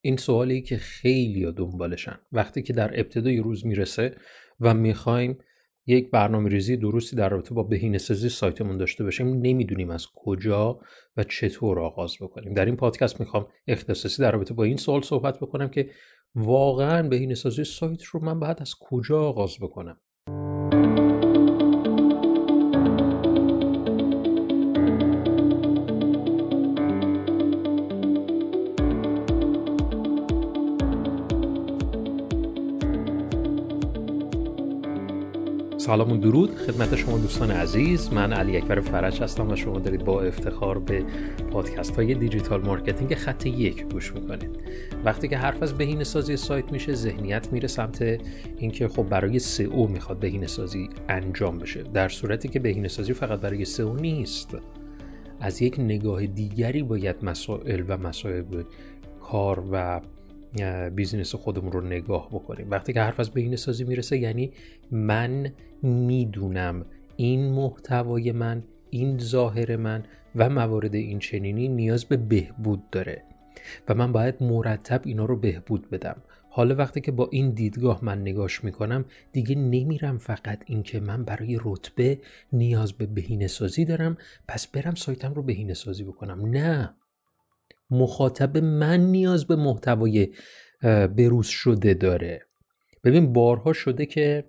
این سوالی که خیلی دنبالشن. وقتی که در ابتدای روز می‌رسه و می‌خوایم یک برنامه ریزی درستی در رابطه با بهینه سازی سایتمون داشته باشیم نمی‌دونیم از کجا و چطور آغاز بکنیم. در این پادکست می‌خوام اختصاصی در رابطه با این سوال صحبت بکنم که واقعا بهینه سازی سایت رو من باید از کجا آغاز بکنم؟ سلام و درود. خدمت شما دوستان عزیز من علی اکبر فرج هستم و شما دارید با افتخار به پادکست های digital marketing خط یک گوش می‌کنید. وقتی که حرف از بهینه سازی سایت میشه ذهنیت میره سمت اینکه خب برای سئو می‌خواد بهینه سازی انجام بشه. در صورتی که بهینه سازی فقط برای سئو نیست. از یک نگاه دیگری باید مسائل و مسائل کار و بیزینس خودمون رو نگاه بکنیم. وقتی که حرف از بهینه سازی می‌رسه یعنی من می‌دونم این محتوای من این ظاهر من و موارد این چنینی نیاز به بهبود داره و من باید مرتب اینا رو بهبود بدم. حالا وقتی که با این دیدگاه من نگاش می‌کنم دیگه نمیرم فقط این که من برای رتبه نیاز به بهینه سازی دارم پس برم سایتم رو بهینه سازی بکنم. نه. مخاطب من نیاز به محتوای بروز شده داره. ببین بارها شده که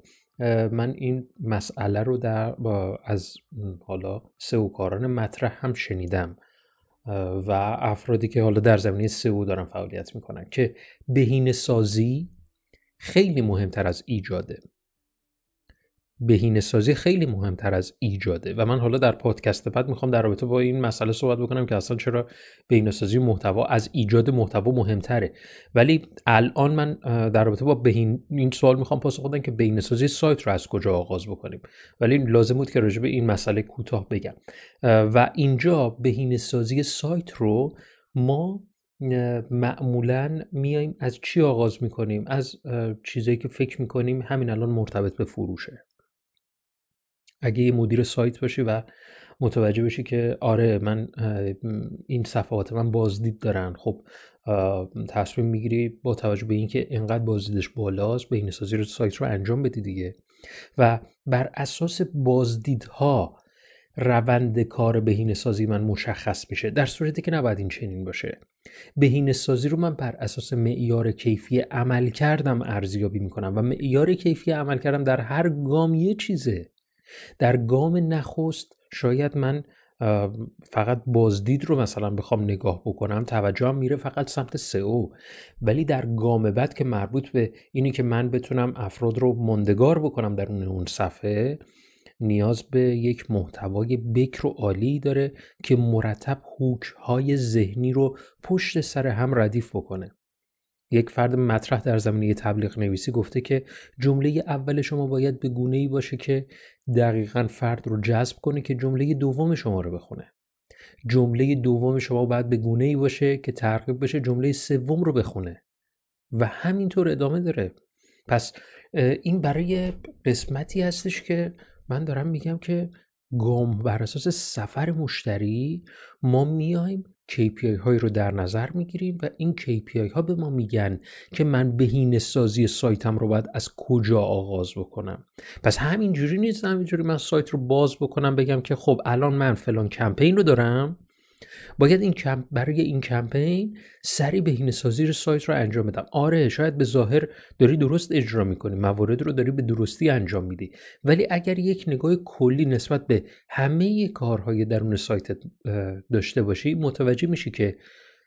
من این مسئله رو در از حالا سئوکاران مطرح هم شنیدم. و افرادی که حالا در زمینه سئو دارن فعالیت می‌کنن که بهینه سازی خیلی مهمتر از ایجاده. بهینه سازی خیلی مهمتر از ایجاده. و من حالا در پادکست بعد می‌خوام در رابطه با این مسئله صحبت بکنم که اصلا چرا بهینه سازی محتوا از ایجاد محتوا مهمتره. ولی الان من در رابطه با بهین این سوال می‌خوام پاسخ بدم که بهینه سازی سایت رو از کجا آغاز بکنیم؟ ولی لازم بود که راجع به این مسئله کوتاه بگم. و اینجا بهینه سازی سایت رو ما معمولا میایم از چی آغاز می‌کنیم؟ از چیزایی که فکر می‌کنیم همین الان مرتبط به فروشه. اگه یه مدیر سایت باشی و متوجه بشی که آره من این صفحات من بازدید دارن. خب تصمیم می‌گیری با توجه به اینکه انقدر بازدیدش بالاست بهینه سازی رو سایت رو انجام بدی دیگه. و بر اساس بازدیدها روند کار بهینه سازی من مشخص میشه. در صورتی که نباید این چنین باشه. بهینه سازی رو من بر اساس معیار کیفی عمل کردم ارزیابی می‌کنم. و معیار کیفی عمل کردم در هر گام یه چیزه. در گام نخست شاید من فقط بازدید رو مثلا بخوام نگاه بکنم توجهم میره فقط سمت سئو ولی در گام بعد که مربوط به اینی که من بتونم افراد رو مندگار بکنم در اون صفحه نیاز به یک محتوای بکر و عالی داره که مرتب هوک های ذهنی رو پشت سر هم ردیف بکنه. یک فرد مطرح در زمینه تبلیغ نویسی گفته که جمله اول شما باید به گونه ای باشه که دقیقا فرد رو جذب کنه که جمله دوم شما رو بخونه. جمله دوم شما باید به گونه ای باشه که ترغیب بشه جمله سوم رو بخونه و همینطور ادامه داره. پس این برای قسمتی هستش که من دارم میگم که گام بر اساس سفر مشتری ما میایم KPI هایی رو در نظر می‌گیریم و این KPI ها به ما میگن که من بهینه سازی سایتم رو باید از کجا آغاز بکنم. پس همینجوری نیست همینجوری من سایت رو باز بکنم بگم که خب الان من فلان کمپین رو دارم. باید این کم... برای این کمپین سری بهینه سازی سایت رو انجام بدم. آره شاید به ظاهر داری درست اجرا می‌کنی. موارد رو داری به درستی انجام میدی. ولی اگر یک نگاه کلی نسبت به همه کارهای درون سایت داشته باشی متوجه میشی که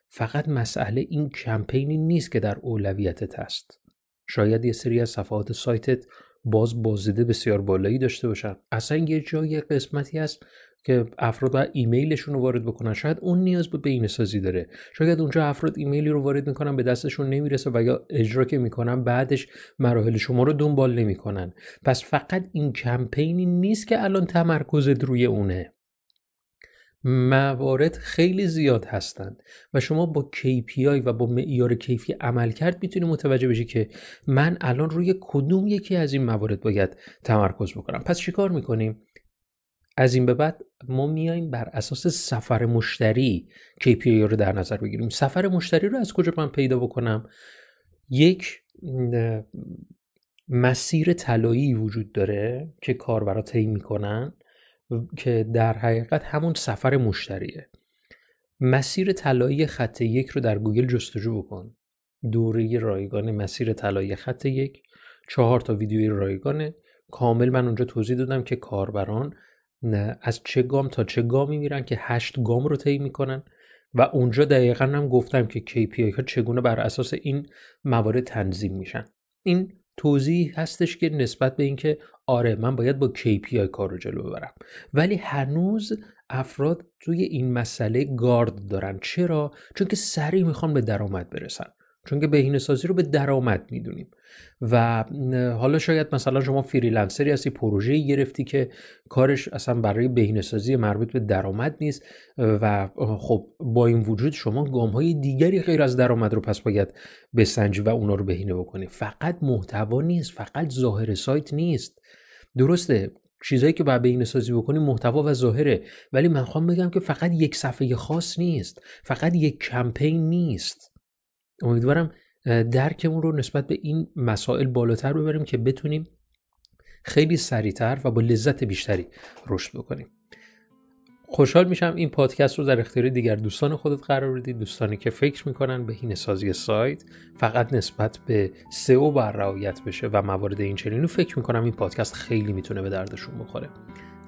فقط مسئله این کمپینی نیست که در اولویتت هست. شاید یه سری از صفحات سایتت باز بازدیده بسیار بالایی داشته باشن. اصلا یه جای قسمتی هست که افراد باید ایمیلشون رو وارد بکنن. شاید اون نیاز به بین سازی داره. شاید اونجا افراد ایمیلی رو وارد می‌کنن به دستشون نمی‌رسه و یا اجرا که می‌کنن بعدش مراحل شما رو دنبال نمی‌کنن. پس فقط این کمپینی نیست که الان تمرکزت روی اونه. موارد خیلی زیاد هستند و شما با KPI و با معیار کیفی عمل کرد می‌تونی متوجه بشی که من الان روی کدوم یکی از این موارد باید تمرکز بکنم. پس چیکار می‌کنیم؟ از این به بعد ما میایم بر اساس سفر مشتری KPI رو در نظر بگیریم. سفر مشتری رو از کجا من پیدا بکنم؟ یک مسیر طلایی وجود داره که کاربرا طی می‌کنن. که در حقیقت همون سفر مشتریه. مسیر طلایی خط یک رو در گوگل جستجو بکن. دوره رایگان مسیر طلایی خط یک چهار تا ویدیوی رایگانه کامل من اونجا توضیح دادم که کاربران از چه گام تا چه گامی میرن که هشت گام رو طی می‌کنن. و اونجا دقیقا هم گفتم که KPI ها چگونه بر اساس این موارد تنظیم میشن. این توضیح هستش که نسبت به اینکه آره من باید با KPI کار رو جلو ببرم. ولی هنوز افراد توی این مسئله گارد دارن. چرا؟ چون که سریع می‌خوان به درآمد برسن. چون که بهینه سازی رو به درآمد می‌دونیم. و حالا شاید مثلا شما فریلنسری هستی پروژه گرفتی که کارش اصلا برای بهینه سازی مربوط به درآمد نیست و خب با این وجود شما گام های دیگری غیر از درآمد رو پس باید بسنجی و اونا رو بهینه بکنی. فقط محتوا نیست فقط ظاهر سایت نیست. درسته چیزایی که باید بهینه سازی بکنی محتوا و ظاهره ولی من خواهم بگم که فقط یک صفحه خاص نیست فقط یک کمپین نیست. امیدوارم درکمون رو نسبت به این مسائل بالاتر ببریم که بتونیم خیلی سریعتر و با لذت بیشتری رشد بکنیم. خوشحال میشم این پادکست رو در اختیار دیگر دوستان خودت قرار بدید دوستانی که فکر می‌کنن به هین سازی سایت فقط نسبت به سئو بر رعایت بشه و موارد این چنینو فکر می‌کنم این پادکست خیلی می‌تونه به دردشون بخوره.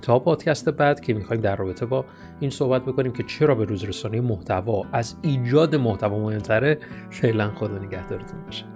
تا پادکست بعد که می‌خوایم در رابطه با این صحبت بکنیم که چرا به روزرسانی محتوا از ایجاد محتوا مهمتره فعلا خدا نگهدارتون باشه.